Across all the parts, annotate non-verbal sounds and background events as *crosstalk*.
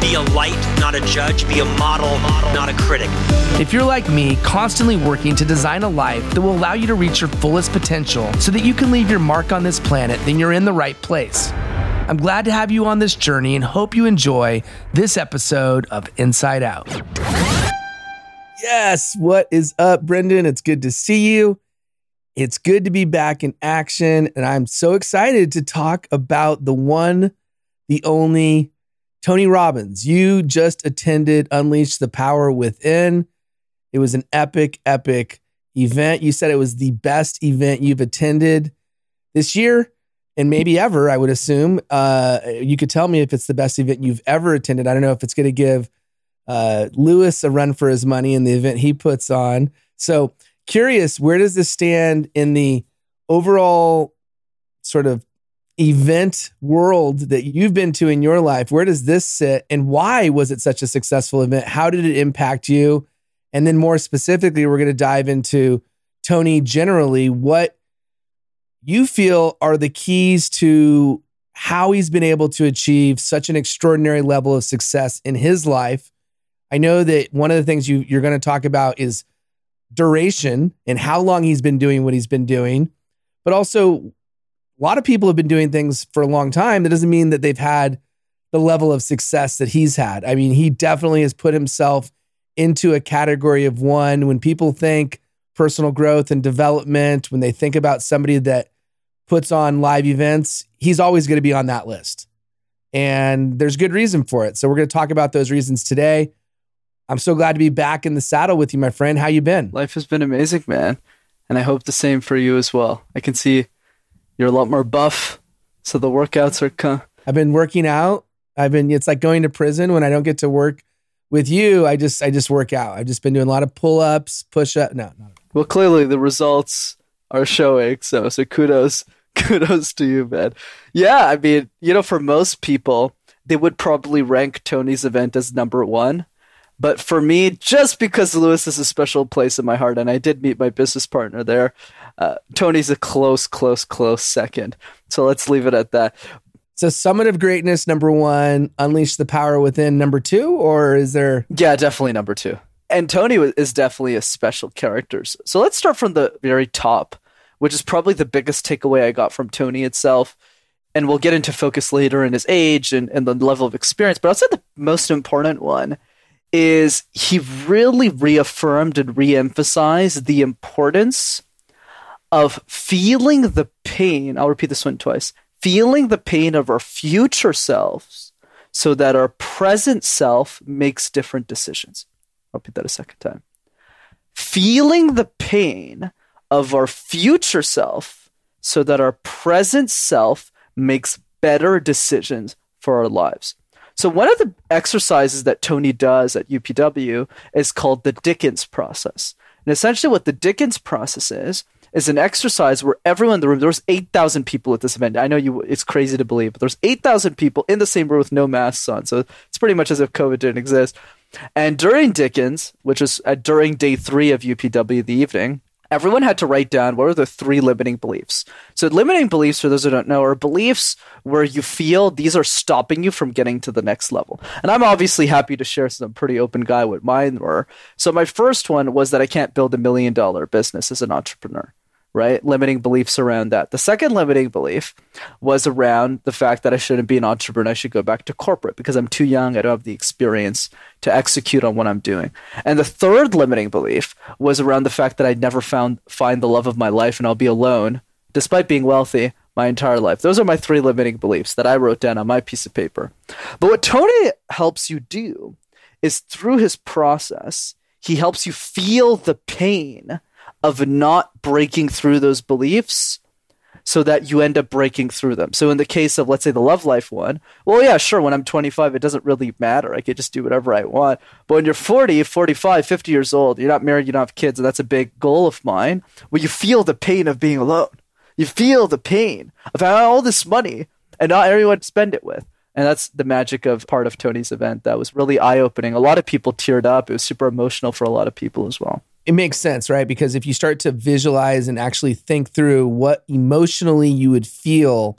be a light, not a judge. Be a model, not a critic. If you're like me, constantly working to design a life that will allow you to reach your fullest potential so that you can leave your mark on this planet, then you're in the right place. I'm glad to have you on this journey and hope you enjoy this episode of Insight Out. Yes, what is up, Brendan? It's good to see you. It's good to be back in action, and I'm so excited to talk about the one, the only Tony Robbins. You just attended Unleash the Power Within. It was an epic, epic event. You said it was the best event you've attended this year and maybe ever, I would assume. Uh, you could tell me if it's the best event you've ever attended. I don't know if it's going to give uh, Lewis a run for his money in the event he puts on. So, curious, where does this stand in the overall sort of event world that you've been to in your life? Where does this sit, and why was it such a successful event? How did it impact you? And then, more specifically, we're going to dive into Tony generally. What you feel are the keys to how he's been able to achieve such an extraordinary level of success in his life. I know that one of the things you, you're going to talk about is duration and how long he's been doing what he's been doing, but also a lot of people have been doing things for a long time. That doesn't mean that they've had the level of success that he's had. I mean, he definitely has put himself into a category of one. When people think personal growth and development, when they think about somebody that puts on live events, he's always going to be on that list. And there's good reason for it. So we're going to talk about those reasons today. I'm so glad to be back in the saddle with you, my friend. How you been? Life has been amazing, man. And I hope the same for you as well. I can see you're a lot more buff, so the workouts are. I've been working out. I've been it's like going to prison when I don't get to work with you. I just I just work out. I've just been doing a lot of pull-ups, push-up. No, not Well, clearly the results are showing. So so kudos *laughs* kudos to you, man. Yeah, I mean, you know, for most people, they would probably rank Tony's event as number one. But for me, just because Lewis is a special place in my heart, and I did meet my business partner there, uh, Tony's a close, close, close second. So let's leave it at that. So, Summit of Greatness, number one, Unleash the Power Within, number two, or is there? Yeah, definitely number two. And Tony is definitely a special character. So let's start from the very top which is probably the biggest takeaway I got from Tony itself. And we'll get into focus later in his age and, and the level of experience. But I'll say the most important one is he really reaffirmed and reemphasized the importance of feeling the pain. I'll repeat this one twice feeling the pain of our future selves so that our present self makes different decisions. I'll repeat that a second time. Feeling the pain of our future self so that our present self makes better decisions for our lives. So, one of the exercises that Tony does at UPW is called the Dickens process. And essentially, what the Dickens process is, is an exercise where everyone in the room, there was 8,000 people at this event. I know you, it's crazy to believe, but there's 8,000 people in the same room with no masks on. So, it's pretty much as if COVID didn't exist. And during Dickens, which is uh, during day three of UPW, the evening, everyone had to write down what are the three limiting beliefs. So, limiting beliefs, for those who don't know, are beliefs where you feel these are stopping you from getting to the next level. And I'm obviously happy to share some pretty open guy what mine were. So, my first one was that I can't build a million dollar business as an entrepreneur right? Limiting beliefs around that. The second limiting belief was around the fact that I shouldn't be an entrepreneur. I should go back to corporate because I'm too young. I don't have the experience to execute on what I'm doing. And the third limiting belief was around the fact that I'd never found find the love of my life and I'll be alone despite being wealthy my entire life. Those are my three limiting beliefs that I wrote down on my piece of paper. But what Tony helps you do is through his process, he helps you feel the pain of not breaking through those beliefs so that you end up breaking through them. So in the case of let's say the love life one, well yeah, sure, when I'm 25 it doesn't really matter. I could just do whatever I want. But when you're 40, 45, 50 years old, you're not married, you don't have kids, and that's a big goal of mine, where you feel the pain of being alone. You feel the pain of having all this money and not everyone to spend it with. And that's the magic of part of Tony's event. That was really eye opening. A lot of people teared up. It was super emotional for a lot of people as well. It makes sense, right? Because if you start to visualize and actually think through what emotionally you would feel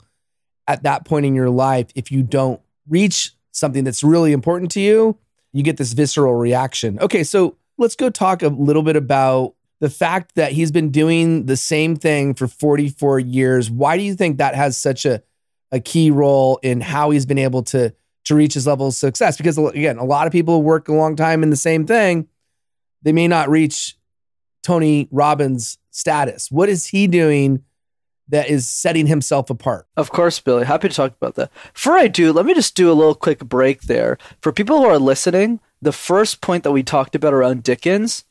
at that point in your life if you don't reach something that's really important to you, you get this visceral reaction. Okay, so let's go talk a little bit about the fact that he's been doing the same thing for 44 years. Why do you think that has such a, a key role in how he's been able to to reach his level of success? Because again, a lot of people work a long time in the same thing. They may not reach Tony Robbins status. What is he doing that is setting himself apart? Of course, Billy. Happy to talk about that. Before I do, let me just do a little quick break there. For people who are listening, the first point that we talked about around Dickens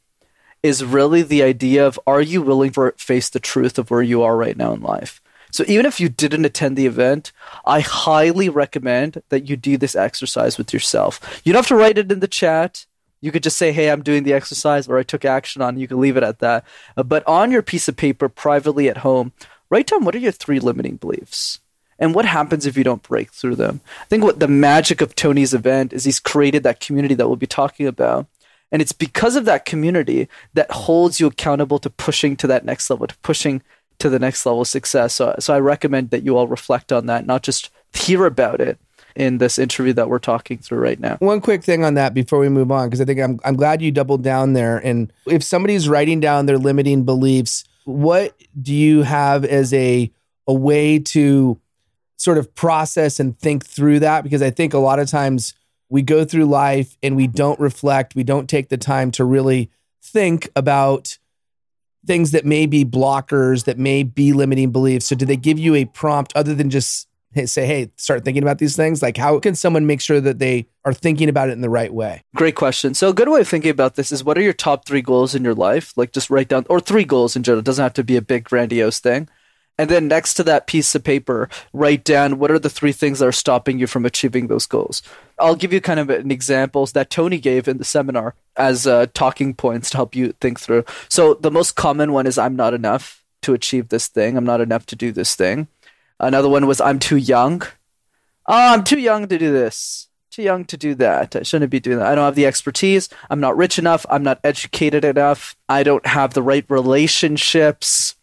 is really the idea of are you willing to face the truth of where you are right now in life? So even if you didn't attend the event, I highly recommend that you do this exercise with yourself. You don't have to write it in the chat. You could just say, "Hey, I'm doing the exercise," or "I took action on." You can leave it at that. Uh, but on your piece of paper, privately at home, write down what are your three limiting beliefs, and what happens if you don't break through them. I think what the magic of Tony's event is he's created that community that we'll be talking about, and it's because of that community that holds you accountable to pushing to that next level, to pushing to the next level of success. So, so I recommend that you all reflect on that, not just hear about it in this interview that we're talking through right now. One quick thing on that before we move on, because I think I'm, I'm glad you doubled down there. And if somebody's writing down their limiting beliefs, what do you have as a, a way to sort of process and think through that? Because I think a lot of times we go through life and we don't reflect, we don't take the time to really think about things that may be blockers, that may be limiting beliefs. So, do they give you a prompt other than just say, hey, start thinking about these things? Like, how can someone make sure that they are thinking about it in the right way? Great question. So, a good way of thinking about this is what are your top three goals in your life? Like, just write down, or three goals in general. It doesn't have to be a big, grandiose thing. And then next to that piece of paper, write down what are the three things that are stopping you from achieving those goals. I'll give you kind of an examples that Tony gave in the seminar as uh, talking points to help you think through. So the most common one is I'm not enough to achieve this thing. I'm not enough to do this thing. Another one was I'm too young. Oh, I'm too young to do this. Too young to do that. I shouldn't be doing that. I don't have the expertise. I'm not rich enough. I'm not educated enough. I don't have the right relationships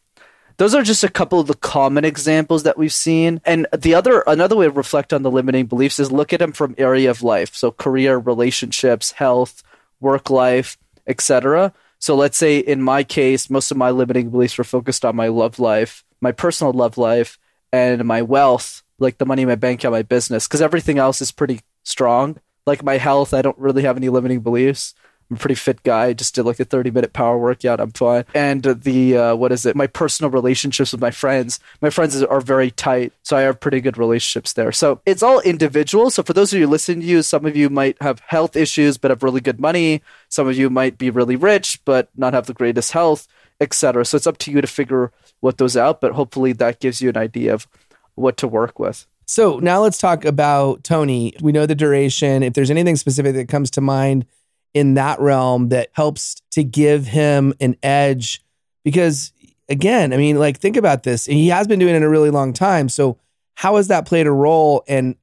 those are just a couple of the common examples that we've seen. And the other another way to reflect on the limiting beliefs is look at them from area of life. So career, relationships, health, work life, etc. So let's say in my case, most of my limiting beliefs were focused on my love life, my personal love life, and my wealth, like the money in my bank account, my business, because everything else is pretty strong. Like my health, I don't really have any limiting beliefs. I'm a pretty fit guy. Just did like a 30 minute power workout. I'm fine. And the uh, what is it? My personal relationships with my friends. My friends are very tight, so I have pretty good relationships there. So it's all individual. So for those of you listening to you, some of you might have health issues but have really good money. Some of you might be really rich but not have the greatest health, etc. So it's up to you to figure what those out. But hopefully that gives you an idea of what to work with. So now let's talk about Tony. We know the duration. If there's anything specific that comes to mind in that realm that helps to give him an edge because again i mean like think about this he has been doing it a really long time so how has that played a role and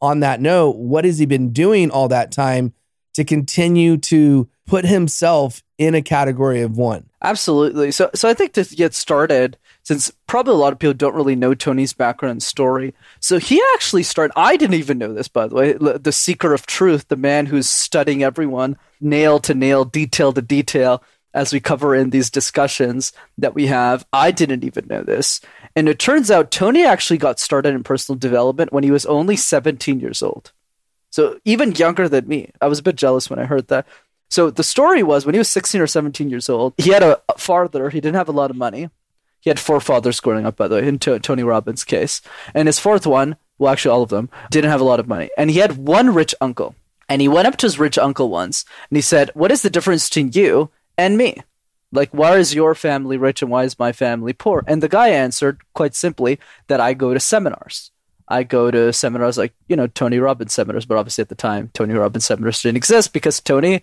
on that note what has he been doing all that time to continue to put himself in a category of one absolutely so so i think to get started since probably a lot of people don't really know Tony's background story. So he actually started, I didn't even know this, by the way, the seeker of truth, the man who's studying everyone nail to nail, detail to detail, as we cover in these discussions that we have. I didn't even know this. And it turns out Tony actually got started in personal development when he was only 17 years old. So even younger than me. I was a bit jealous when I heard that. So the story was when he was 16 or 17 years old, he had a father, he didn't have a lot of money He had four fathers growing up, by the way, in to- Tony Robbins' case. And his fourth one, well, actually, all of them, didn't have a lot of money. And he had one rich uncle. And he went up to his rich uncle once and he said, What is the difference between you and me? Like, why is your family rich and why is my family poor? And the guy answered quite simply that I go to seminars. I go to seminars like, you know, Tony Robbins seminars, but obviously at the time, Tony Robbins seminars didn't exist because Tony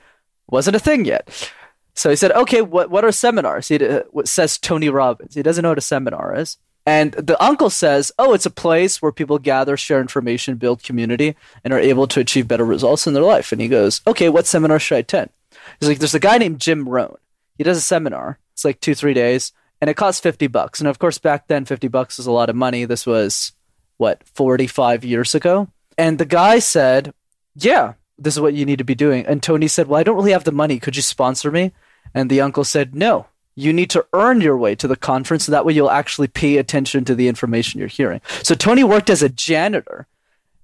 wasn't a thing yet. So he said, okay, what, what are seminars? He uh, says Tony Robbins. He doesn't know what a seminar is. And the uncle says, oh, it's a place where people gather, share information, build community, and are able to achieve better results in their life. And he goes, okay, what seminar should I attend? He's like, there's a guy named Jim Rohn. He does a seminar. It's like two, three days, and it costs 50 bucks. And of course, back then, 50 bucks was a lot of money. This was what 45 years ago and the guy said yeah this is what you need to be doing. And tony said well i don't really have the money. Could you sponsor me? And the uncle said no. You need to earn your way to the conference so that way you'll actually pay attention to the information you're hearing. So tony worked as a janitor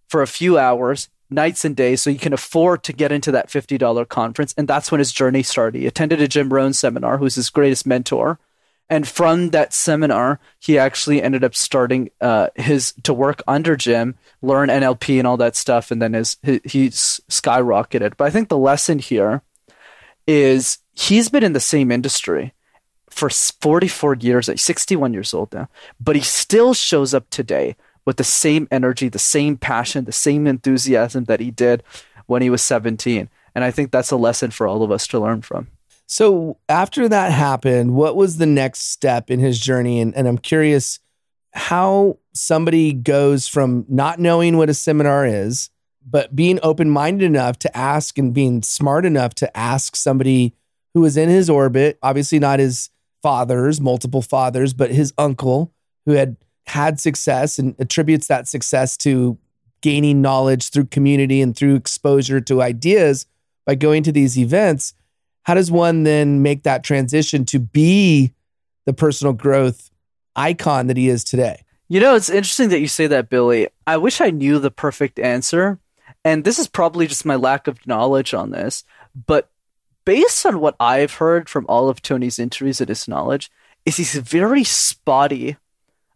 for a few hours nights and days so he can afford to get into that $50 conference and that's when his journey started. He attended a jim rohn seminar who's his greatest mentor and from that seminar, he actually ended up starting uh, his to work under Jim, learn NLP and all that stuff, and then his, his he's skyrocketed. But I think the lesson here is he's been in the same industry for 44 years. He's 61 years old now, but he still shows up today with the same energy, the same passion, the same enthusiasm that he did when he was 17. And I think that's a lesson for all of us to learn from. So after that happened, what was the next step in his journey? And, and I'm curious how somebody goes from not knowing what a seminar is, but being open minded enough to ask and being smart enough to ask somebody who was in his orbit, obviously not his fathers, multiple fathers, but his uncle who had had success and attributes that success to gaining knowledge through community and through exposure to ideas by going to these events how does one then make that transition to be the personal growth icon that he is today? You know, it's interesting that you say that, Billy. I wish I knew the perfect answer. And this is probably just my lack of knowledge on this. But based on what I've heard from all of Tony's interviews and his knowledge, is he's very spotty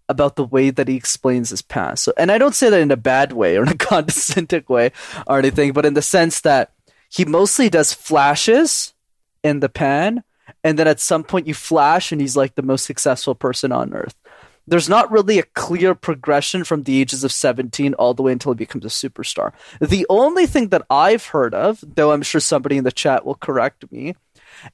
about the way that he explains his past. So, and I don't say that in a bad way or in a *laughs* condescending way or anything, but in the sense that he mostly does flashes in the pan and then at some point you flash and he's like the most successful person on earth. There's not really a clear progression from the ages of 17 all the way until he becomes a superstar. The only thing that i've heard of though i'm sure somebody in the chat will correct me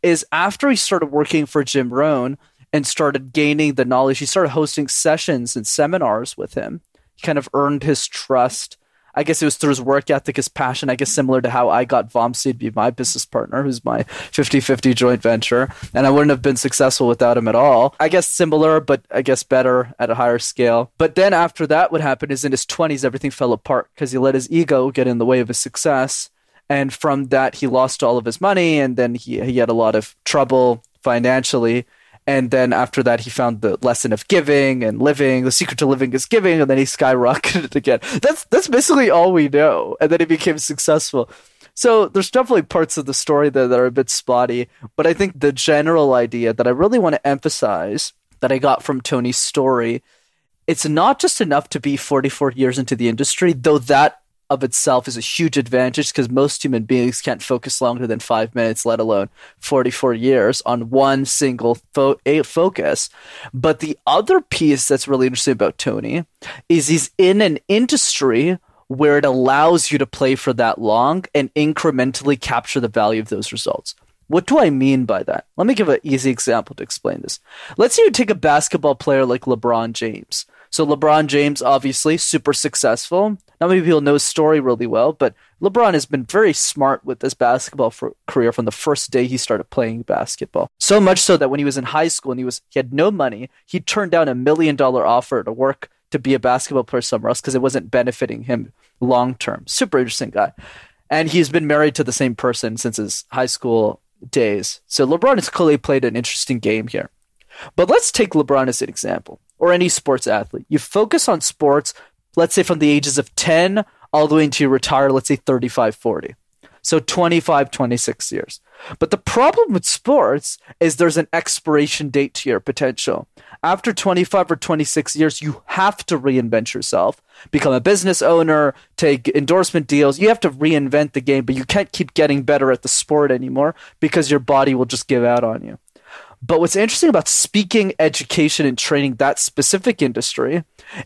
is after he started working for jim rohn and started gaining the knowledge he started hosting sessions and seminars with him. He kind of earned his trust I guess it was through his work ethic, his passion, I guess similar to how I got Vamsi to be my business partner, who's my 50 50 joint venture. And I wouldn't have been successful without him at all. I guess similar, but I guess better at a higher scale. But then after that, what happened is in his 20s, everything fell apart because he let his ego get in the way of his success. And from that, he lost all of his money and then he, he had a lot of trouble financially and then after that, he found the lesson of giving and living. The secret to living is giving, and then he skyrocketed *laughs* again. That's that's basically all we know. And then he became successful. So there's definitely parts of the story there that are a bit spotty, but I think the general idea that I really want to emphasize that I got from Tony's story, it's not just enough to be 44 years into the industry, though that of itself is a huge advantage because most human beings can't focus longer than five minutes, let alone 44 years on one single fo- focus. But the other piece that's really interesting about Tony is he's in an industry where it allows you to play for that long and incrementally capture the value of those results. What do I mean by that? Let me give an easy example to explain this. Let's say you take a basketball player like LeBron James. So LeBron James, obviously, super successful. Not many people know his story really well, but LeBron has been very smart with his basketball career from the first day he started playing basketball. So much so that when he was in high school and he was he had no money, he turned down a million dollar offer to work to be a basketball player somewhere else because it wasn't benefiting him long term. Super interesting guy. And he's been married to the same person since his high school days. So LeBron has clearly played an interesting game here. But let's take LeBron as an example or any sports athlete. You focus on sports, let's say from the ages of 10 all the way until you retire, let's say 35, 40. So 25, 26 years. But the problem with sports is there's an expiration date to your potential. After 25 or 26 years, you have to reinvent yourself, become a business owner, take endorsement deals. You have to reinvent the game, but you can't keep getting better at the sport anymore because your body will just give out on you. But what's interesting about speaking, education, and training that specific industry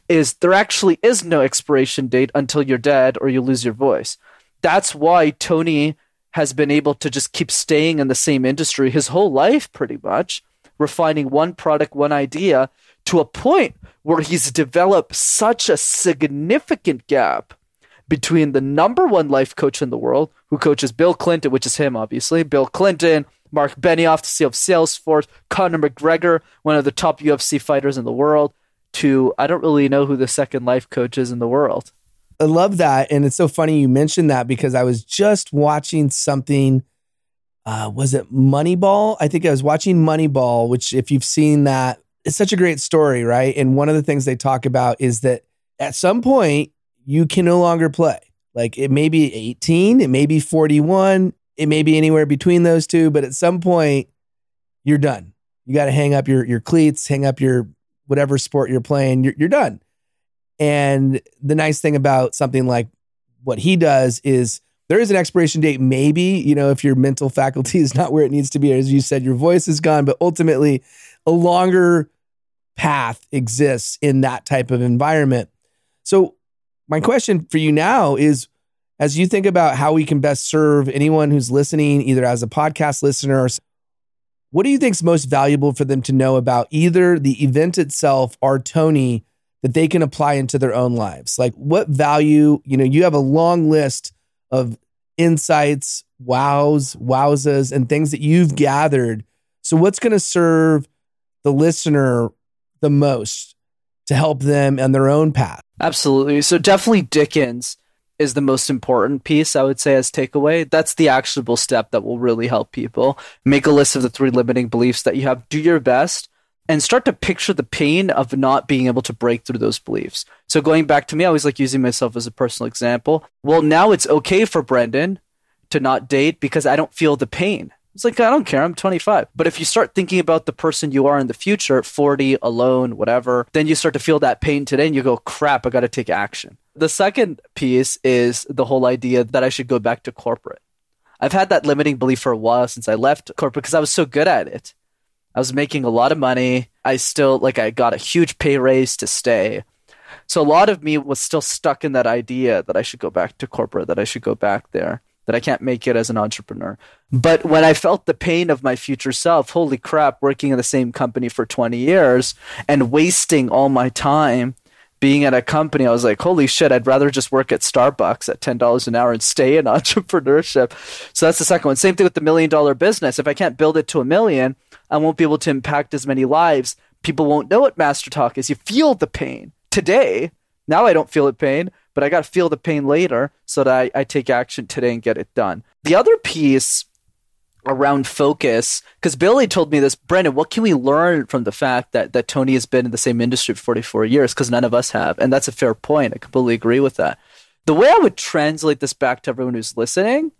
is there actually is no expiration date until you're dead or you lose your voice. That's why Tony has been able to just keep staying in the same industry his whole life, pretty much, refining one product, one idea to a point where he's developed such a significant gap between the number one life coach in the world, who coaches Bill Clinton, which is him, obviously, Bill Clinton, Mark Benioff, the CEO of Salesforce, Conor McGregor, one of the top UFC fighters in the world, to I don't really know who the second life coach is in the world. I love that. And it's so funny you mentioned that because I was just watching something. Uh, was it Moneyball? I think I was watching Moneyball, which, if you've seen that, it's such a great story, right? And one of the things they talk about is that at some point, you can no longer play. Like it may be 18, it may be 41, it may be anywhere between those two, but at some point, you're done. You got to hang up your your cleats, hang up your whatever sport you're playing. You're you're done. And the nice thing about something like what he does is there is an expiration date, maybe, you know, if your mental *laughs* faculty is not where it needs to be. As you said, your voice is gone, but ultimately, a longer path exists in that type of environment. So, my question for you now is as you think about how we can best serve anyone who's listening, either as a podcast listener what do you think is most valuable for them to know about either the event itself or Tony that they can apply into their own lives? Like what value, you know, you have a long list of insights, wows, wowzas, and things that you've gathered. So what's going to serve the listener the most to help them on their own path? Absolutely. So definitely Dickens is the most important piece, I would say, as takeaway. That's the actionable step that will really help people. Make a list of the three limiting beliefs that you have, do your best, and start to picture the pain of not being able to break through those beliefs. So, going back to me, I always like using myself as a personal example. Well, now it's okay for Brendan to not date because I don't feel the pain. It's like, I don't care, I'm 25. But if you start thinking about the person you are in the future, 40, alone, whatever, then you start to feel that pain today and you go, crap, I got to take action. The second piece is the whole idea that I should go back to corporate. I've had that limiting belief for a while since I left corporate because I was so good at it. I was making a lot of money. I still, like, I got a huge pay raise to stay. So a lot of me was still stuck in that idea that I should go back to corporate, that I should go back there that I can't make it as an entrepreneur. But when I felt the pain of my future self, holy crap, working in the same company for 20 years and wasting all my time being at a company, I was like, holy shit, I'd rather just work at Starbucks at $10 an hour and stay in *laughs* entrepreneurship. So that's the second one. Same thing with the million dollar business. If I can't build it to a million, I won't be able to impact as many lives. People won't know what Master Talk is. You feel the pain today. Now I don't feel the pain, but I got to feel the pain later so that I, I take action today and get it done. The other piece around focus, because Billy told me this, Brendan, what can we learn from the fact that, that Tony has been in the same industry for 44 years? Because none of us have. And that's a fair point. I completely agree with that. The way I would translate this back to everyone who's listening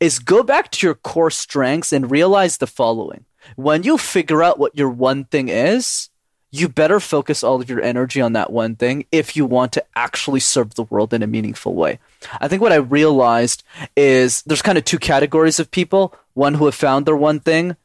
is go back to your core strengths and realize the following. When you figure out what your one thing is, you better focus all of your energy on that one thing if you want to actually serve the world in a meaningful way. I think what I realized is there's kind of two categories of people one who have found their one thing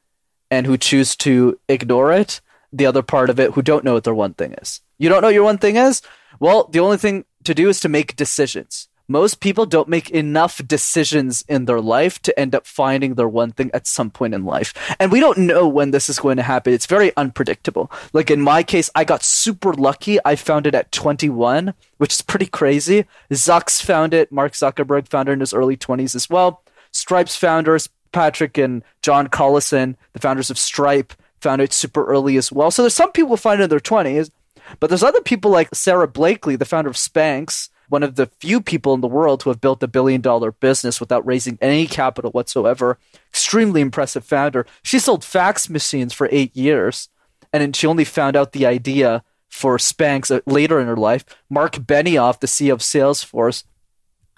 and who choose to ignore it, the other part of it who don't know what their one thing is. You don't know your one thing is? Well, the only thing to do is to make decisions most people don't make enough decisions in their life to end up finding their one thing at some point in life. And we don't know when this is going to happen. It's very unpredictable. Like in my case, I got super lucky. I found it at 21, which is pretty crazy. Zucks found it. Mark Zuckerberg found it in his early 20s as well. Stripe's founders, Patrick and John Collison, the founders of Stripe, found it super early as well. So there's some people find it in their 20s, but there's other people like Sara Blakely, the founder of Spanx, one of the few people in the world who have built a billion dollar business without raising any capital whatsoever. Extremely impressive founder. She sold fax machines for eight years, and then she only found out the idea for Spanx uh, later in her life. Mark Benioff, the CEO of Salesforce,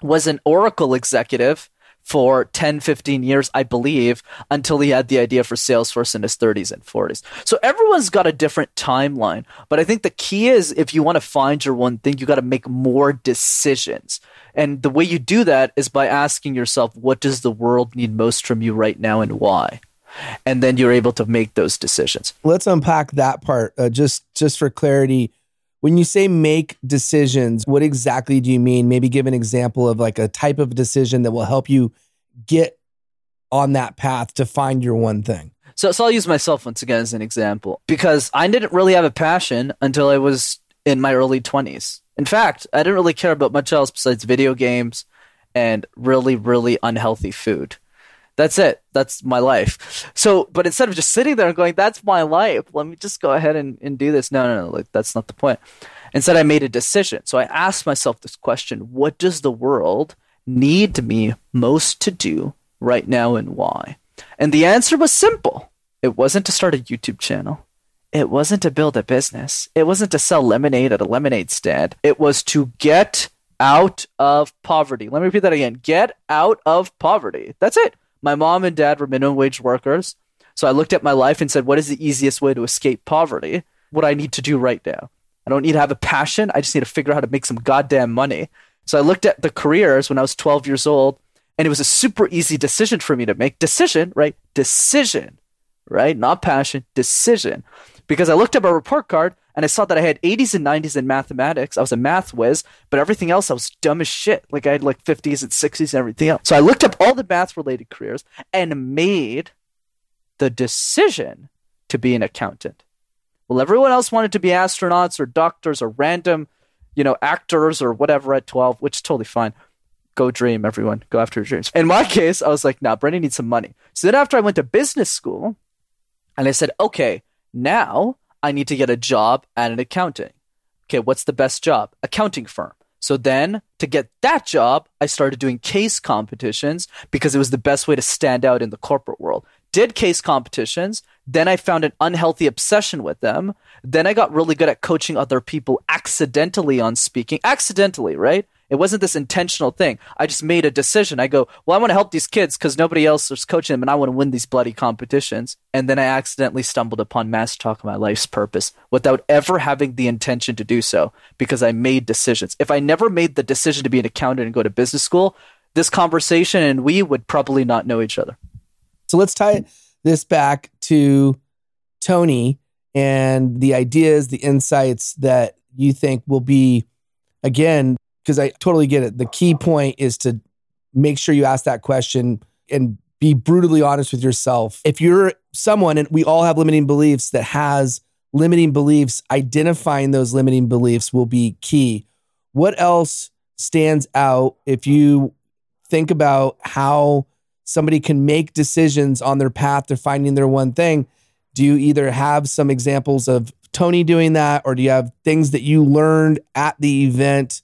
was an Oracle executive for 10, 15 years, I believe, until he had the idea for Salesforce in his 30s and 40s. So everyone's got a different timeline. But I think the key is if you want to find your one thing, you got to make more decisions. And the way you do that is by asking yourself, what does the world need most from you right now and why? And then you're able to make those decisions. Let's unpack that part uh, just just for clarity. When you say make decisions, what exactly do you mean? Maybe give an example of like a type of decision that will help you get on that path to find your one thing. So, so I'll use myself once again as an example because I didn't really have a passion until I was in my early 20s. In fact, I didn't really care about much else besides video games and really, really unhealthy food. That's it. That's my life. So, but instead of just sitting there and going, that's my life, let me just go ahead and, and do this. No, no, no. Like, that's not the point. Instead, I made a decision. So I asked myself this question What does the world need me most to do right now and why? And the answer was simple it wasn't to start a YouTube channel. It wasn't to build a business. It wasn't to sell lemonade at a lemonade stand. It was to get out of poverty. Let me repeat that again. Get out of poverty. That's it. My mom and dad were minimum wage workers. So I looked at my life and said, what is the easiest way to escape poverty? What I need to do right now. I don't need to have a passion. I just need to figure out how to make some goddamn money. So I looked at the careers when I was 12 years old, and it was a super easy decision for me to make. Decision, right? Decision, right? Not passion, decision. Because I looked at my report card and I saw that I had 80s and 90s in mathematics. I was a math whiz, but everything else I was dumb as shit. Like I had like 50s and 60s and everything else. So I looked up all the math related careers and made the decision to be an accountant. Well, everyone else wanted to be astronauts or doctors or random, you know, actors or whatever at 12, which is totally fine. Go dream, everyone. Go after your dreams. In my case, I was like, nah, Brendan needs some money. So then after I went to business school, and I said, okay, now I need to get a job at an accounting. Okay, what's the best job? Accounting firm. So then to get that job, I started doing case competitions because it was the best way to stand out in the corporate world. Did case competitions, then I found an unhealthy obsession with them. Then I got really good at coaching other people accidentally on speaking. Accidentally, right? It wasn't this intentional thing. I just made a decision. I go, well, I want to help these kids because nobody else is coaching them and I want to win these bloody competitions. And then I accidentally stumbled upon Master Talk My Life's Purpose without ever having the intention to do so because I made decisions. If I never made the decision to be an accountant and go to business school, this conversation and we would probably not know each other. So let's tie this back to Tony and the ideas, the insights that you think will be, again, because I totally get it. The key point is to make sure you ask that question and be brutally honest with yourself. If you're someone, and we all have limiting beliefs that has limiting beliefs, identifying those limiting beliefs will be key. What else stands out if you think about how somebody can make decisions on their path to finding their one thing? Do you either have some examples of Tony doing that, or do you have things that you learned at the event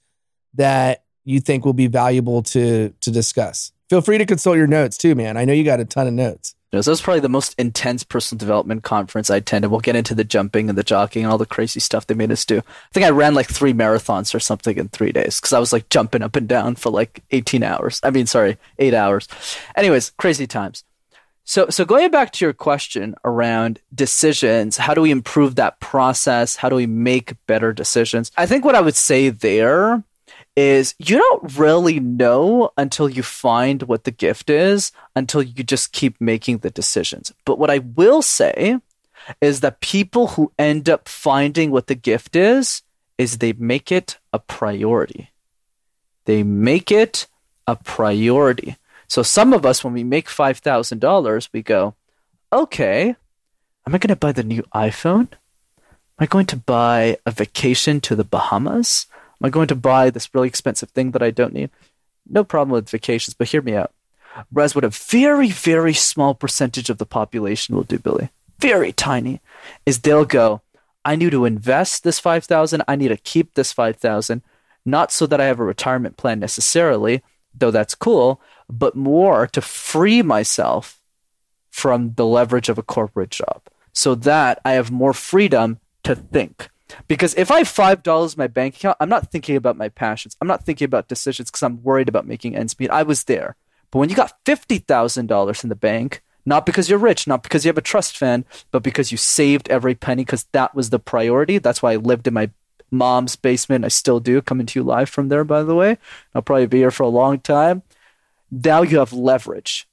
that you think will be valuable to to discuss. Feel free to consult your notes too, man. I know you got a ton of notes. So this was probably the most intense personal development conference I attended. We'll get into the jumping and the jogging and all the crazy stuff they made us do. I think I ran like three marathons or something in three days because I was like jumping up and down for like 18 hours. I mean, sorry, eight hours. Anyways, crazy times. So, so going back to your question around decisions, how do we improve that process? How do we make better decisions? I think what I would say there is you don't really know until you find what the gift is, until you just keep making the decisions. But what I will say is that people who end up finding what the gift is, is they make it a priority. They make it a priority. So some of us, when we make $5,000, we go, okay, am I going to buy the new iPhone? Am I going to buy a vacation to the Bahamas? Am I going to buy this really expensive thing that I don't need? No problem with vacations, but hear me out. Whereas what a very, very small percentage of the population will do, Billy, very tiny, is they'll go, I need to invest this 5,000. I need to keep this 5,000, not so that I have a retirement plan necessarily, though that's cool, but more to free myself from the leverage of a corporate job so that I have more freedom to think. Because if I have five dollars in my bank account, I'm not thinking about my passions. I'm not thinking about decisions because I'm worried about making ends meet. I was there. But when you got $50,000 in the bank, not because you're rich, not because you have a trust fund, but because you saved every penny because that was the priority. That's why I lived in my mom's basement. I still do, coming to you live from there, by the way. I'll probably be here for a long time. Now you have leverage.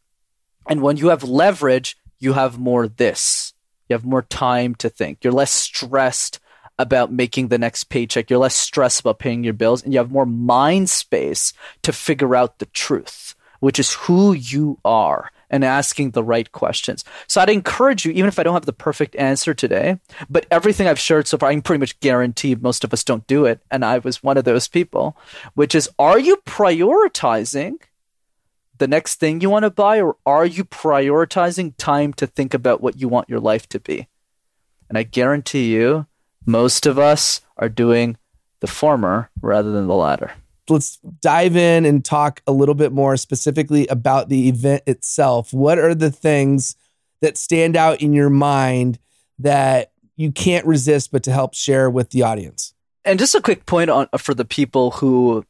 And when you have leverage, you have more this. You have more time to think. You're less stressed about making the next paycheck. You're less stressed about paying your bills, and you have more mind space to figure out the truth, which is who you are and asking the right questions. So I'd encourage you, even if I don't have the perfect answer today, but everything I've shared so far, I can pretty much guarantee most of us don't do it. And I was one of those people, which is are you prioritizing the next thing you want to buy, or are you prioritizing time to think about what you want your life to be? And I guarantee you, most of us are doing the former rather than the latter let's dive in and talk a little bit more specifically about the event itself. What are the things that stand out in your mind that you can't resist but to help share with the audience? And just a quick point on for the people who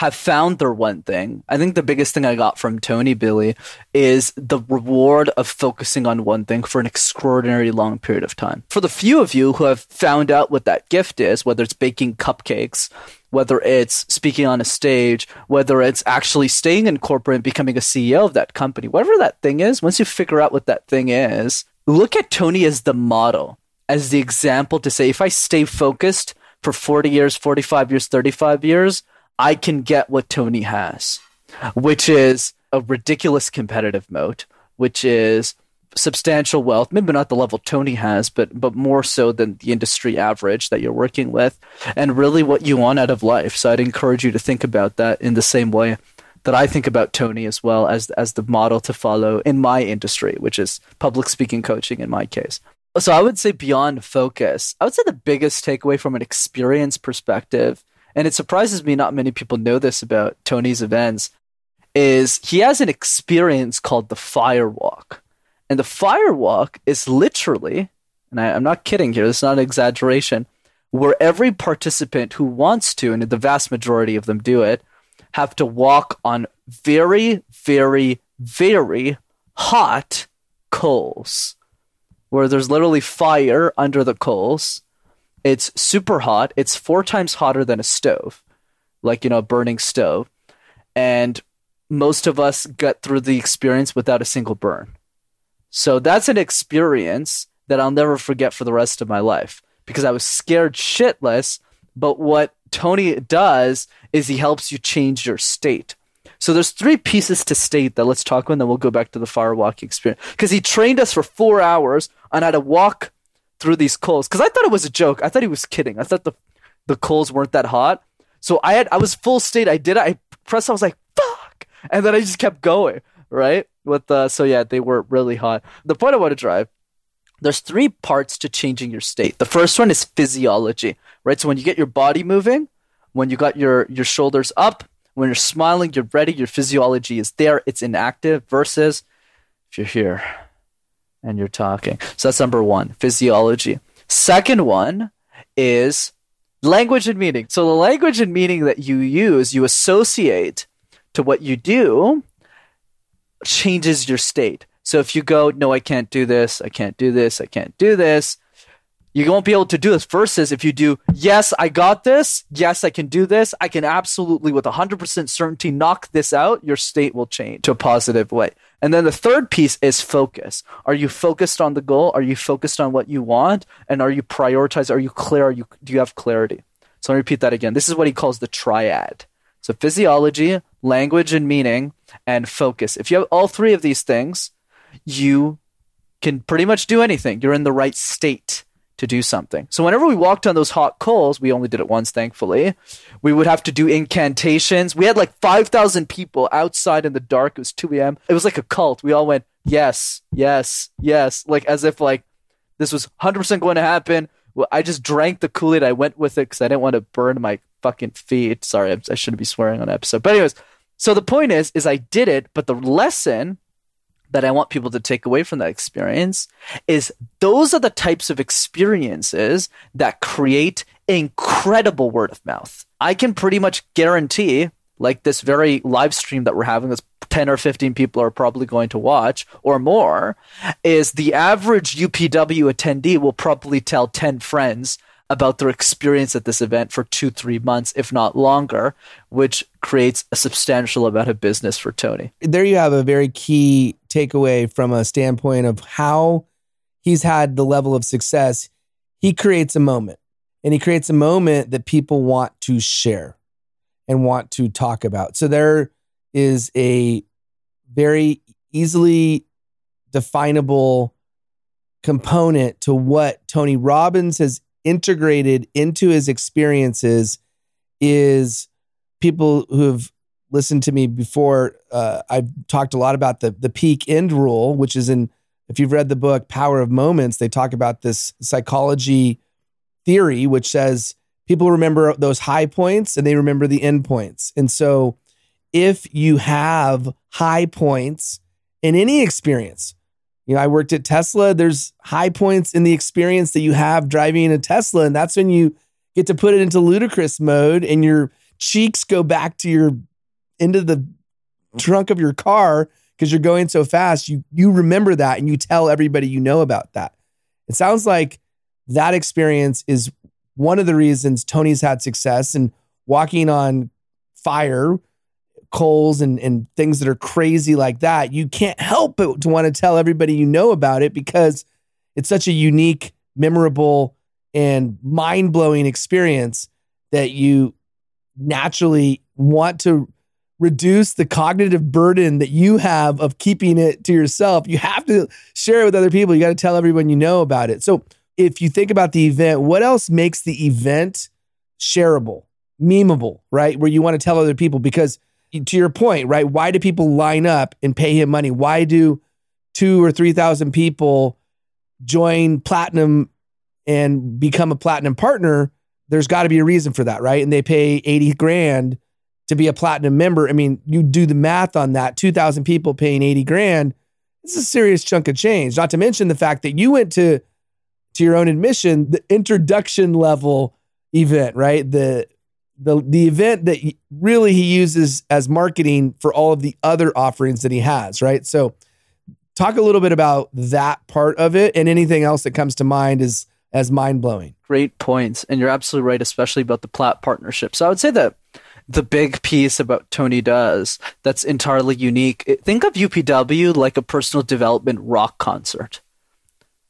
have found their one thing. I think the biggest thing I got from Tony Billy is the reward of focusing on one thing for an extraordinarily long period of time. For the few of you who have found out what that gift is, whether it's baking cupcakes, whether it's speaking on a stage, whether it's actually staying in corporate and becoming a CEO of that company, whatever that thing is, once you figure out what that thing is, look at Tony as the model, as the example to say, if I stay focused for 40 years, 45 years, 35 years, I can get what Tony has, which is a ridiculous competitive moat, which is substantial wealth, maybe not the level Tony has, but but more so than the industry average that you're working with, and really what you want out of life. So I'd encourage you to think about that in the same way that I think about Tony as well as as the model to follow in my industry, which is public speaking coaching in my case. So I would say beyond focus, I would say the biggest takeaway from an experience perspective and it surprises me not many people know this about Tony's events, is he has an experience called the firewalk. And the firewalk is literally, and I, am not kidding here, this is not an exaggeration, where every participant who wants to, and the vast majority of them do it, have to walk on very, very, very hot coals, where there's literally fire under the coals it's super hot. It's four times hotter than a stove, like, you know, a burning stove. And most of us get through the experience without a single burn. So that's an experience that I'll never forget for the rest of my life because I was scared shitless. But what Tony does is he helps you change your state. So there's three pieces to state that let's talk about, and then we'll go back to the firewalking experience. Because he trained us for four hours on how to walk through these coals because I thought it was a joke. I thought he was kidding. I thought the the coals weren't that hot. So I had I was full state. I did it. I pressed. I was like fuck, and then I just kept going. Right with the so yeah they were really hot. The point I want to drive. There's three parts to changing your state. The first one is physiology, right? So when you get your body moving, when you got your your shoulders up, when you're smiling, you're ready, your physiology is there, it's inactive versus if you're here and you're talking. So that's number one, physiology. Second one is language and meaning. So the language and meaning that you use, you associate to what you do, changes your state. So if you go, no, I can't do this, I can't do this, I can't do this, you won't be able to do this. Versus if you do, yes, I got this, yes, I can do this, I can absolutely, with 100% certainty, knock this out, your state will change to a positive way. And then the third piece is focus. Are you focused on the goal? Are you focused on what you want? And are you prioritized? Are you clear? Are you, do you have clarity? So let me repeat that again. This is what he calls the triad. So physiology, language and meaning, and focus. If you have all three of these things, you can pretty much do anything. You're in the right state to do something. So whenever we walked on those hot coals, we only did it once, thankfully. We would have to do incantations. We had like 5,000 people outside in the dark. It was 2 a.m. It was like a cult. We all went, yes, yes, yes. Like as if like this was 100% going to happen. Well, I just drank the Kool-Aid. I went with it because I didn't want to burn my fucking feet. Sorry, I shouldn't be swearing on episode. But anyways, so the point is, is I did it, but the lesson that I want people to take away from that experience is those are the types of experiences that create incredible word of mouth. I can pretty much guarantee, like this very live stream that we're having that's 10 or 15 people are probably going to watch or more, is the average UPW attendee will probably tell 10 friends about their experience at this event for two, three months, if not longer, which creates a substantial amount of business for Tony. There you have a very key takeaway from a standpoint of how he's had the level of success. He creates a moment and he creates a moment that people want to share and want to talk about. So there is a very easily definable component to what Tony Robbins has integrated into his experiences is people who have listened to me before. Uh, I've talked a lot about the the peak end rule, which is in if you've read the book Power of Moments, they talk about this psychology theory, which says people remember those high points and they remember the end points. And so if you have high points in any experience, you know, I worked at Tesla. There's high points in the experience that you have driving a Tesla. And that's when you get to put it into ludicrous mode and your cheeks go back to your into the trunk of your car because you're going so fast. You you remember that and you tell everybody you know about that. It sounds like that experience is one of the reasons Tony's had success and walking on fire coals and, and things that are crazy like that, you can't help but to want to tell everybody you know about it because it's such a unique, memorable, and mind blowing experience that you naturally want to reduce the cognitive burden that you have of keeping it to yourself. You have to share it with other people. You got to tell everyone you know about it. So, if you think about the event, what else makes the event shareable, memeable, right? Where you want to tell other people because to your point, right? Why do people line up and pay him money? Why do two or 3,000 people join platinum and become a platinum partner? There's got to be a reason for that, right? And they pay 80 grand to be a platinum member. I mean, you do the math on that 2,000 people paying 80 grand. It's a serious chunk of change. Not to mention the fact that you went to to your own admission, the introduction level event, right? The the the event that really he uses as marketing for all of the other offerings that he has, right? So talk a little bit about that part of it and anything else that comes to mind is as mind-blowing. Great points. And you're absolutely right, especially about the plat partnership. So I would say that the big piece about Tony does that's entirely unique. Think of UPW like a personal development rock concert.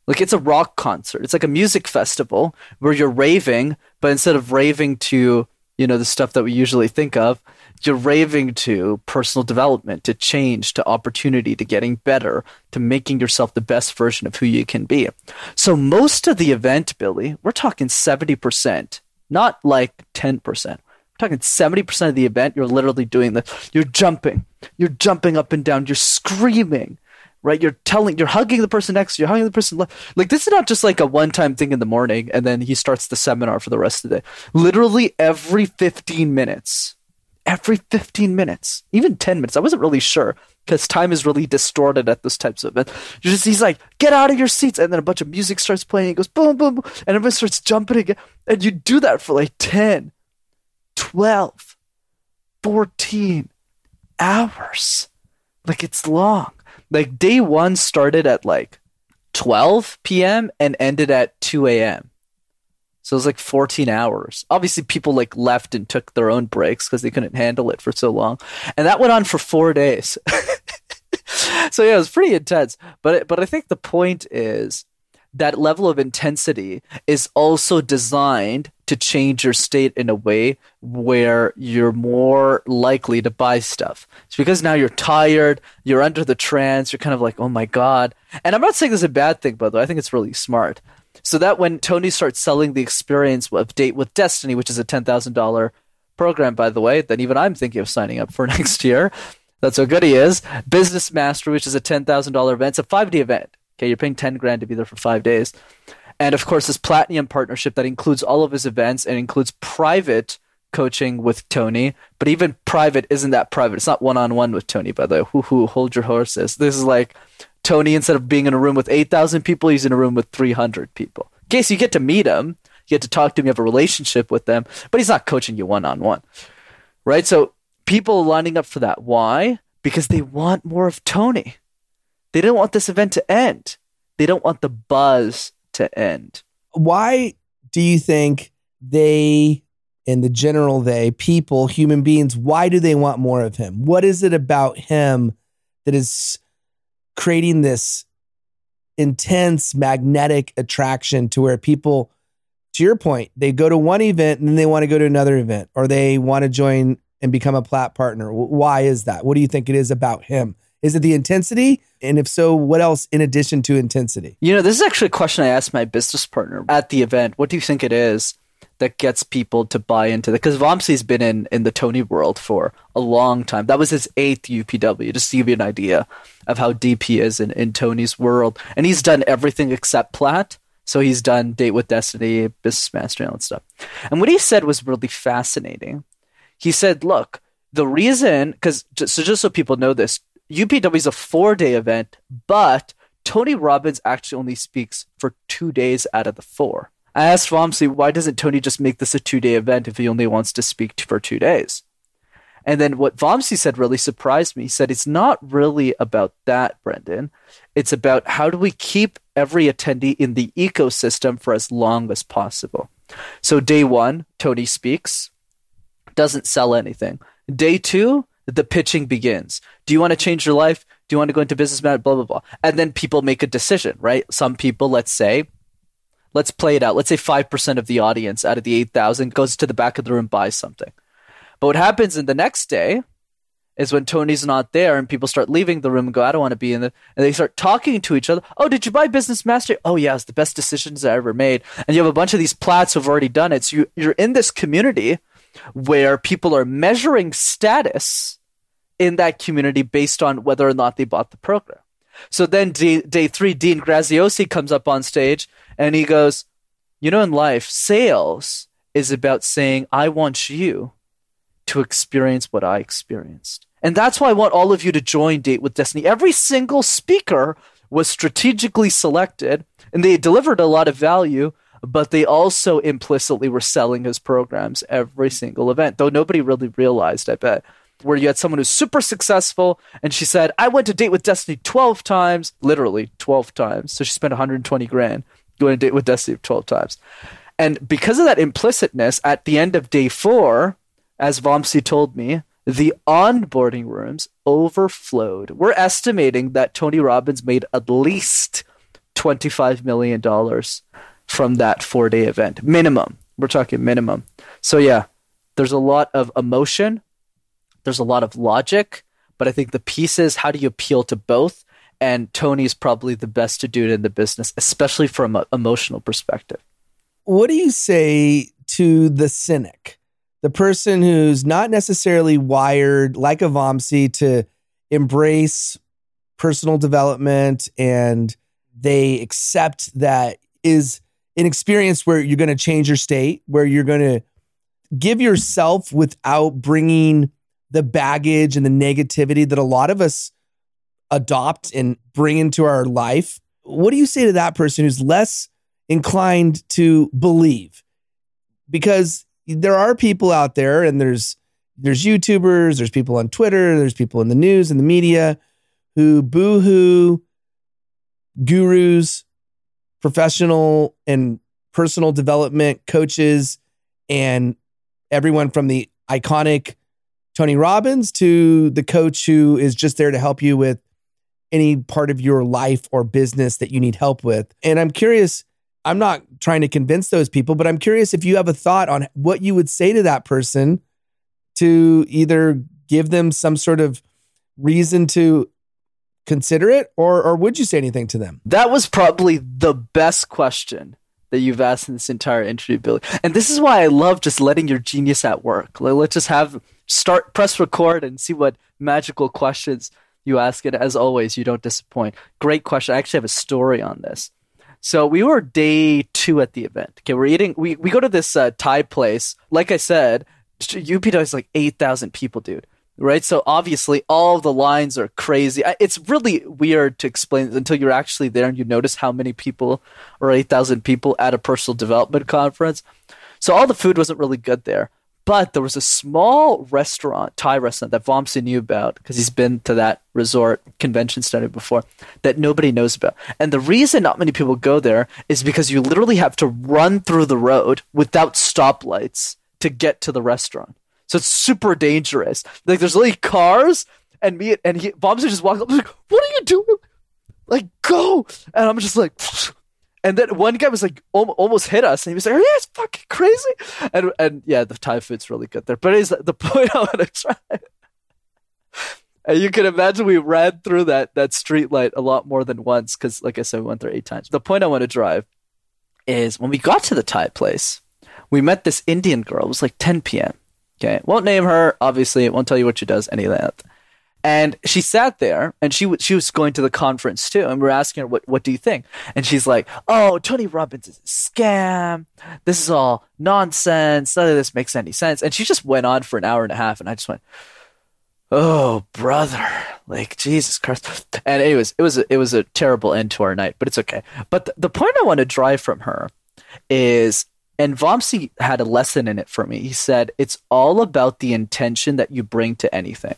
Like it's a rock concert. It's like a music festival where you're raving, but instead of raving to you know the stuff that we usually think of you're raving to personal development to change to opportunity to getting better to making yourself the best version of who you can be so most of the event billy we're talking 70% not like 10% we're talking 70% of the event you're literally doing the you're jumping you're jumping up and down you're screaming right? You're telling, you're hugging the person next to you, you're hugging the person left. Like this is not just like a one-time thing in the morning and then he starts the seminar for the rest of the day. Literally every 15 minutes, every 15 minutes, even 10 minutes. I wasn't really sure because time is really distorted at those types of events. You just, he's like, get out of your seats. And then a bunch of music starts playing. He goes, boom, boom, boom. And everyone starts jumping again. And you do that for like 10, 12, 14 hours. Like it's long like day one started at like 12 p.m. and ended at 2 a.m. So it was like 14 hours. Obviously, people like left and took their own breaks because they couldn't handle it for so long, and that went on for four days. *laughs* so yeah, it was pretty intense. But but I think the point is that level of intensity is also designed to change your state in a way where you're more likely to buy stuff. It's because now you're tired, you're under the trance, you're kind of like, oh my God. And I'm not saying this is a bad thing, by the way, I think it's really smart. So that when Tony starts selling the experience of Date with Destiny, which is a $10,000 program, by the way, that even I'm thinking of signing up for *laughs* next year. That's how good he is. Business Master, which is a $10,000 event. It's a five day event. Okay, you're paying 10 grand to be there for five days. And of course, this platinum partnership that includes all of his events and includes private coaching with Tony. But even private isn't that private. It's not one on one with Tony, by the way. Hoo hoo, hold your horses. This is like Tony, instead of being in a room with 8,000 people, he's in a room with 300 people. In case you get to meet him, you get to talk to him, you have a relationship with them, but he's not coaching you one on one. Right? So people lining up for that. Why? because they want more of Tony. They don't want this event to end. They don't want the buzz to end. Why do you think they, in the general they, people, human beings, why do they want more of him? What is it about him that is creating this intense magnetic attraction to where people, to your point, they go to one event and then they want to go to another event or they want to join and become a plat partner? Why is that? What do you think it is about him? Is it the intensity? And if so, what else in addition to intensity? You know, this is actually a question I asked my business partner at the event. What do you think it is that gets people to buy into it? Because Vamsi's been in, in the Tony world for a long time. That was his eighth UPW, just to give you an idea of how deep he is in, in Tony's world. And he's done everything except plat. So he's done Date with Destiny, Business Mastery, that stuff. And what he said was really fascinating. He said, look, the reason, because so just so people know this, UPW is a four day event, but Tony Robbins actually only speaks for two days out of the four. I asked Vamsi, why doesn't Tony just make this a two day event if he only wants to speak for two days? And then what Vamsi said really surprised me. He said, it's not really about that, Brendan. It's about how do we keep every attendee in the ecosystem for as long as possible. So, day one, Tony speaks, doesn't sell anything. Day two, the pitching begins. Do you want to change your life? Do you want to go into business? Blah, blah, blah. And then people make a decision, right? Some people, let's say, let's play it out. Let's say 5% of the audience out of the 8,000 goes to the back of the room, buys something. But what happens in the next day is when Tony's not there and people start leaving the room and go, I don't want to be in the, and they start talking to each other. Oh, did you buy Business Mastery? Oh, yeah, it's the best decisions I ever made. And you have a bunch of these plats who've already done it. So you, you're in this community where people are measuring status in that community based on whether or not they bought the program. So then day, day three, Dean Graziosi comes up on stage and he goes, You know, in life, sales is about saying, I want you to experience what I experienced. And that's why I want all of you to join Date with Destiny. Every single speaker was strategically selected and they delivered a lot of value, but they also implicitly were selling his programs every single event, though nobody really realized, I bet where you had someone who's super successful and she said, I went to date with Destiny 12 times, literally 12 times. So she spent 120 grand going to date with Destiny 12 times. And because of that implicitness, at the end of day four, as Vamsi told me, the onboarding rooms overflowed. We're estimating that Tony Robbins made at least $25 million from that four day event. Minimum. We're talking minimum. So, yeah, there's a lot of emotion, there's a lot of logic, but I think the pieces, how do you appeal to both? And Tony's probably the best to do it in the business, especially from an emotional perspective. What do you say to the cynic, the person who's not necessarily wired like a Vamsi to embrace personal development and they accept that is an experience where you're going to change your state, where you're going to give yourself without bringing the baggage and the negativity that a lot of us adopt and bring into our life. What do you say to that person who's less inclined to believe? Because there are people out there and there's there's YouTubers, there's people on Twitter, there's people in the news and the media who boohoo gurus, professional and personal development coaches, and everyone from the iconic Tony Robbins to the coach who is just there to help you with any part of your life or business that you need help with. And I'm curious, I'm not trying to convince those people, but I'm curious if you have a thought on what you would say to that person to either give them some sort of reason to consider it or or would you say anything to them? That was probably the best question that you've asked in this entire interview, Billy. And this is why I love just letting your genius at work. Like, Let's just have start press record and see what magical questions you ask. And as always you don't disappoint. Great question. I actually have a story on this. So we were day two at the event. Okay we're eating we, we go to this uh, thai place. Like i said upw is like 8000 people dude right so obviously all the lines are crazy it's really weird to explain until you're actually there and you notice how many people or 8000 people at a personal development conference so all the food wasn't really good there But there was a small restaurant, Thai restaurant, that Vamsi knew about because he's been to that resort convention center before that nobody knows about. And the reason not many people go there is because you literally have to run through the road without stoplights to get to the restaurant. So it's super dangerous. Like there's only cars and me and he Vamsi just walk up like, what are you doing? Like go. And I'm just like *sniffs* and then one guy was like al- almost hit us, and he was like, "Are you guys fucking crazy?" And and yeah, the Thai food's really good there. But is the *laughs* point I want to try? and you can imagine we ran through that that street light a lot more than once because, like I said, we went there eight times. The point I want to drive is when we got to the Thai place, we met this Indian girl. It was like 10 p.m. Okay, won't name her. Obviously, it won't tell you what she does. Any of that. And she sat there and she, w- she was going to the conference too. And we are asking her, what, what do you think? And she's like, oh, Tony Robbins is a scam. This is all nonsense. None of this makes any sense. And she just went on for an hour and a half. And I just went, oh, brother, like Jesus Christ. And anyways, it was a, it was a terrible end to our night, but it's okay. But th- the point I want to drive from her is and Vamsi had a lesson in it for me. He said, It's all about the intention that you bring to anything.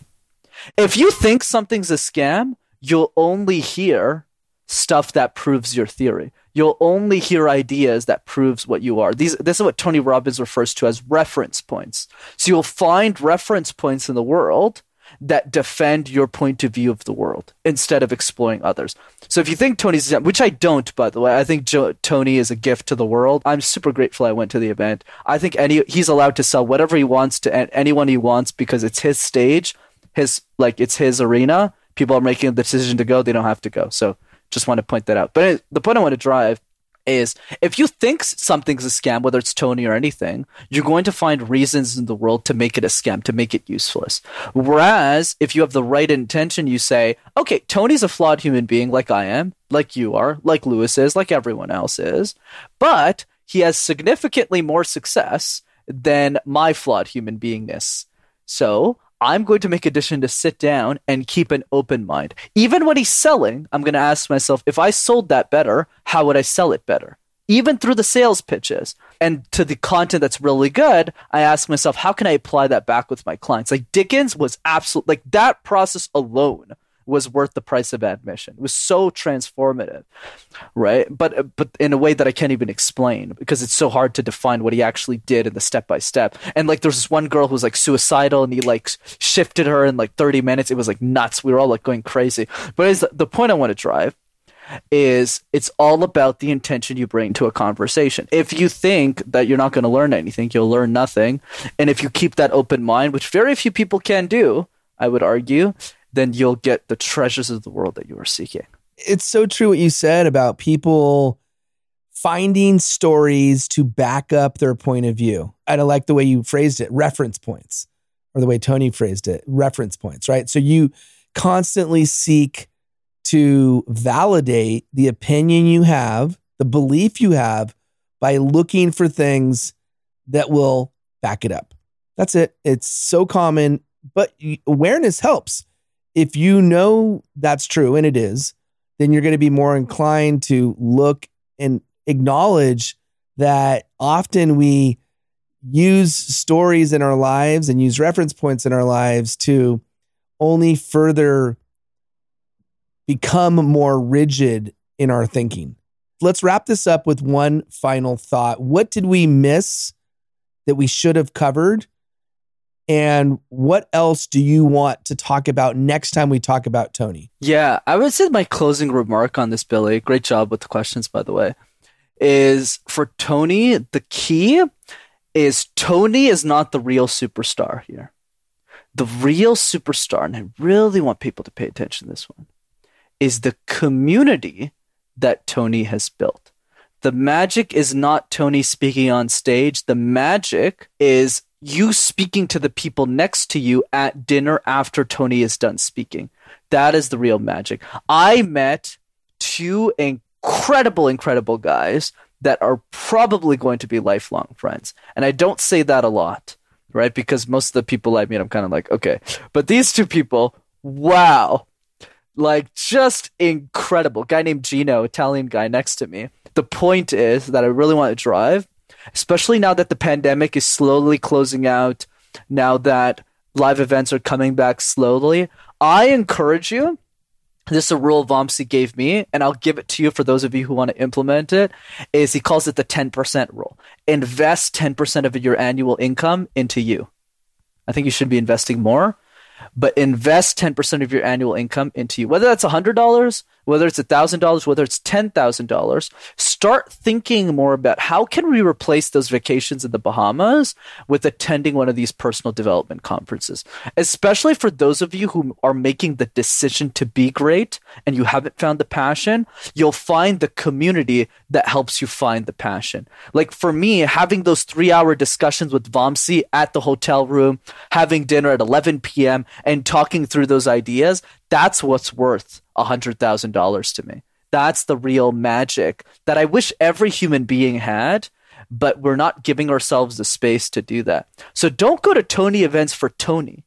If you think something's a scam, you'll only hear stuff that proves your theory. You'll only hear ideas that proves what you are. These this is what Tony Robbins refers to as reference points. So you'll find reference points in the world that defend your point of view of the world instead of exploring others. So if you think Tony's, which I don't, by the way, I think jo- Tony is a gift to the world. I'm super grateful I went to the event. I think any he's allowed to sell whatever he wants to anyone he wants because it's his stage his like it's his arena. People are making the decision to go; they don't have to go. So just want to point that out. But the point I want to drive is if you think something's a scam, whether it's Tony or anything, you're going to find reasons in the world to make it a scam, to make it useless. Whereas if you have the right intention, you say, okay, Tony's a flawed human being like I am, like you are, like Lewis is, like everyone else is, but he has significantly more success than my flawed human beingness. So I'm going to make a decision to sit down and keep an open mind. Even when he's selling, I'm going to ask myself, if I sold that better, how would I sell it better? Even through the sales pitches and to the content that's really good, I ask myself, how can I apply that back with my clients? Like Dickens was absolute, like that process alone was worth the price of admission. It was so transformative, right? But but in a way that I can't even explain because it's so hard to define what he actually did in the step by step. And like there's this one girl who was like suicidal and he like shifted her in like 30 minutes. It was like nuts. We were all like going crazy. But the point I want to drive is it's all about the intention you bring to a conversation. If you think that you're not going to learn anything, you'll learn nothing. And if you keep that open mind, which very few people can do, I would argue, then you'll get the treasures of the world that you are seeking. It's so true what you said about people finding stories to back up their point of view. I like the way you phrased it, reference points, or the way Tony phrased it, reference points, right? So you constantly seek to validate the opinion you have, the belief you have by looking for things that will back it up. That's it. It's so common, but awareness helps if you know that's true, and it is, then you're going to be more inclined to look and acknowledge that often we use stories in our lives and use reference points in our lives to only further become more rigid in our thinking. Let's wrap this up with one final thought. What did we miss that we should have covered? And what else do you want to talk about next time we talk about Tony? Yeah, I would say my closing remark on this, Billy, great job with the questions, by the way, is for Tony, the key is Tony is not the real superstar here. The real superstar, and I really want people to pay attention to this one, is the community that Tony has built. The magic is not Tony speaking on stage. The magic is you speaking to the people next to you at dinner after Tony is done speaking. That is the real magic. I met two incredible, incredible guys that are probably going to be lifelong friends. And I don't say that a lot, right? Because most of the people I meet, I'm kind of like, okay. But these two people, wow. Like just incredible. Guy named Gino, Italian guy next to me. The point is that I really want to drive especially now that the pandemic is slowly closing out, now that live events are coming back slowly. I encourage you. This is a rule Vamsi gave me, and I'll give it to you for those of you who want to implement it. Is he calls it the 10% rule. Invest 10% of your annual income into you. I think you should be investing more, but invest 10% of your annual income into you. Whether that's $100, whether it's $1,000, whether it's $10,000, start thinking more about how can we replace those vacations in the Bahamas with attending one of these personal development conferences. Especially for those of you who are making the decision to be great and you haven't found the passion, you'll find the community that helps you find the passion. Like for me, having those 3-hour discussions with Vamsi at the hotel room, having dinner at 11 p.m. and talking through those ideas, that's what's worth $100,000 to me. That's the real magic that I wish every human being had, but we're not giving ourselves the space to do that. So don't go to Tony events for Tony.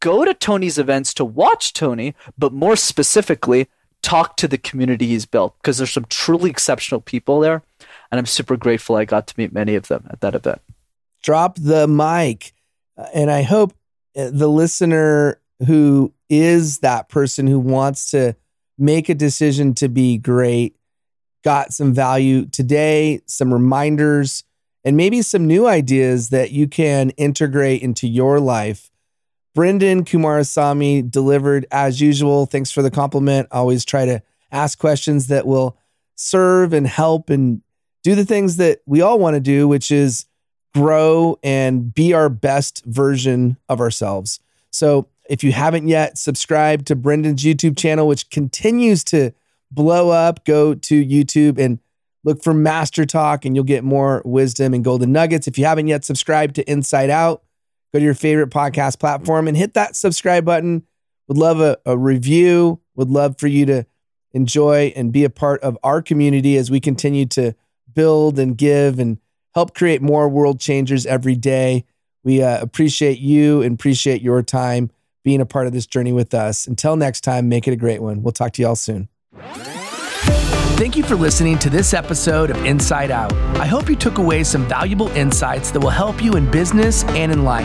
Go to Tony's events to watch Tony, but more specifically, talk to the community he's built because there's some truly exceptional people there. And I'm super grateful I got to meet many of them at that event. Drop the mic. Uh, and I hope uh, the listener who is that person who wants to make a decision to be great got some value today, some reminders, and maybe some new ideas that you can integrate into your life. Brendan Kumarasamy delivered as usual. Thanks for the compliment. Always try to ask questions that will serve and help and do the things that we all want to do, which is grow and be our best version of ourselves. So if you haven't yet subscribed to Brendan's YouTube channel, which continues to blow up, go to YouTube and look for Master Talk and you'll get more wisdom and golden nuggets. If you haven't yet subscribed to Insight Out, go to your favorite podcast platform and hit that subscribe button. Would love a, a review, would love for you to enjoy and be a part of our community as we continue to build and give and help create more world changers every day. We uh, appreciate you and appreciate your time being a part of this journey with us. Until next time, make it a great one. We'll talk to you all soon. Thank you for listening to this episode of Insight Out. I hope you took away some valuable insights that will help you in business and in life.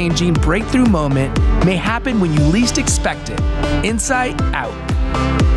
changing breakthrough moment may happen when you least expect it. Insight out.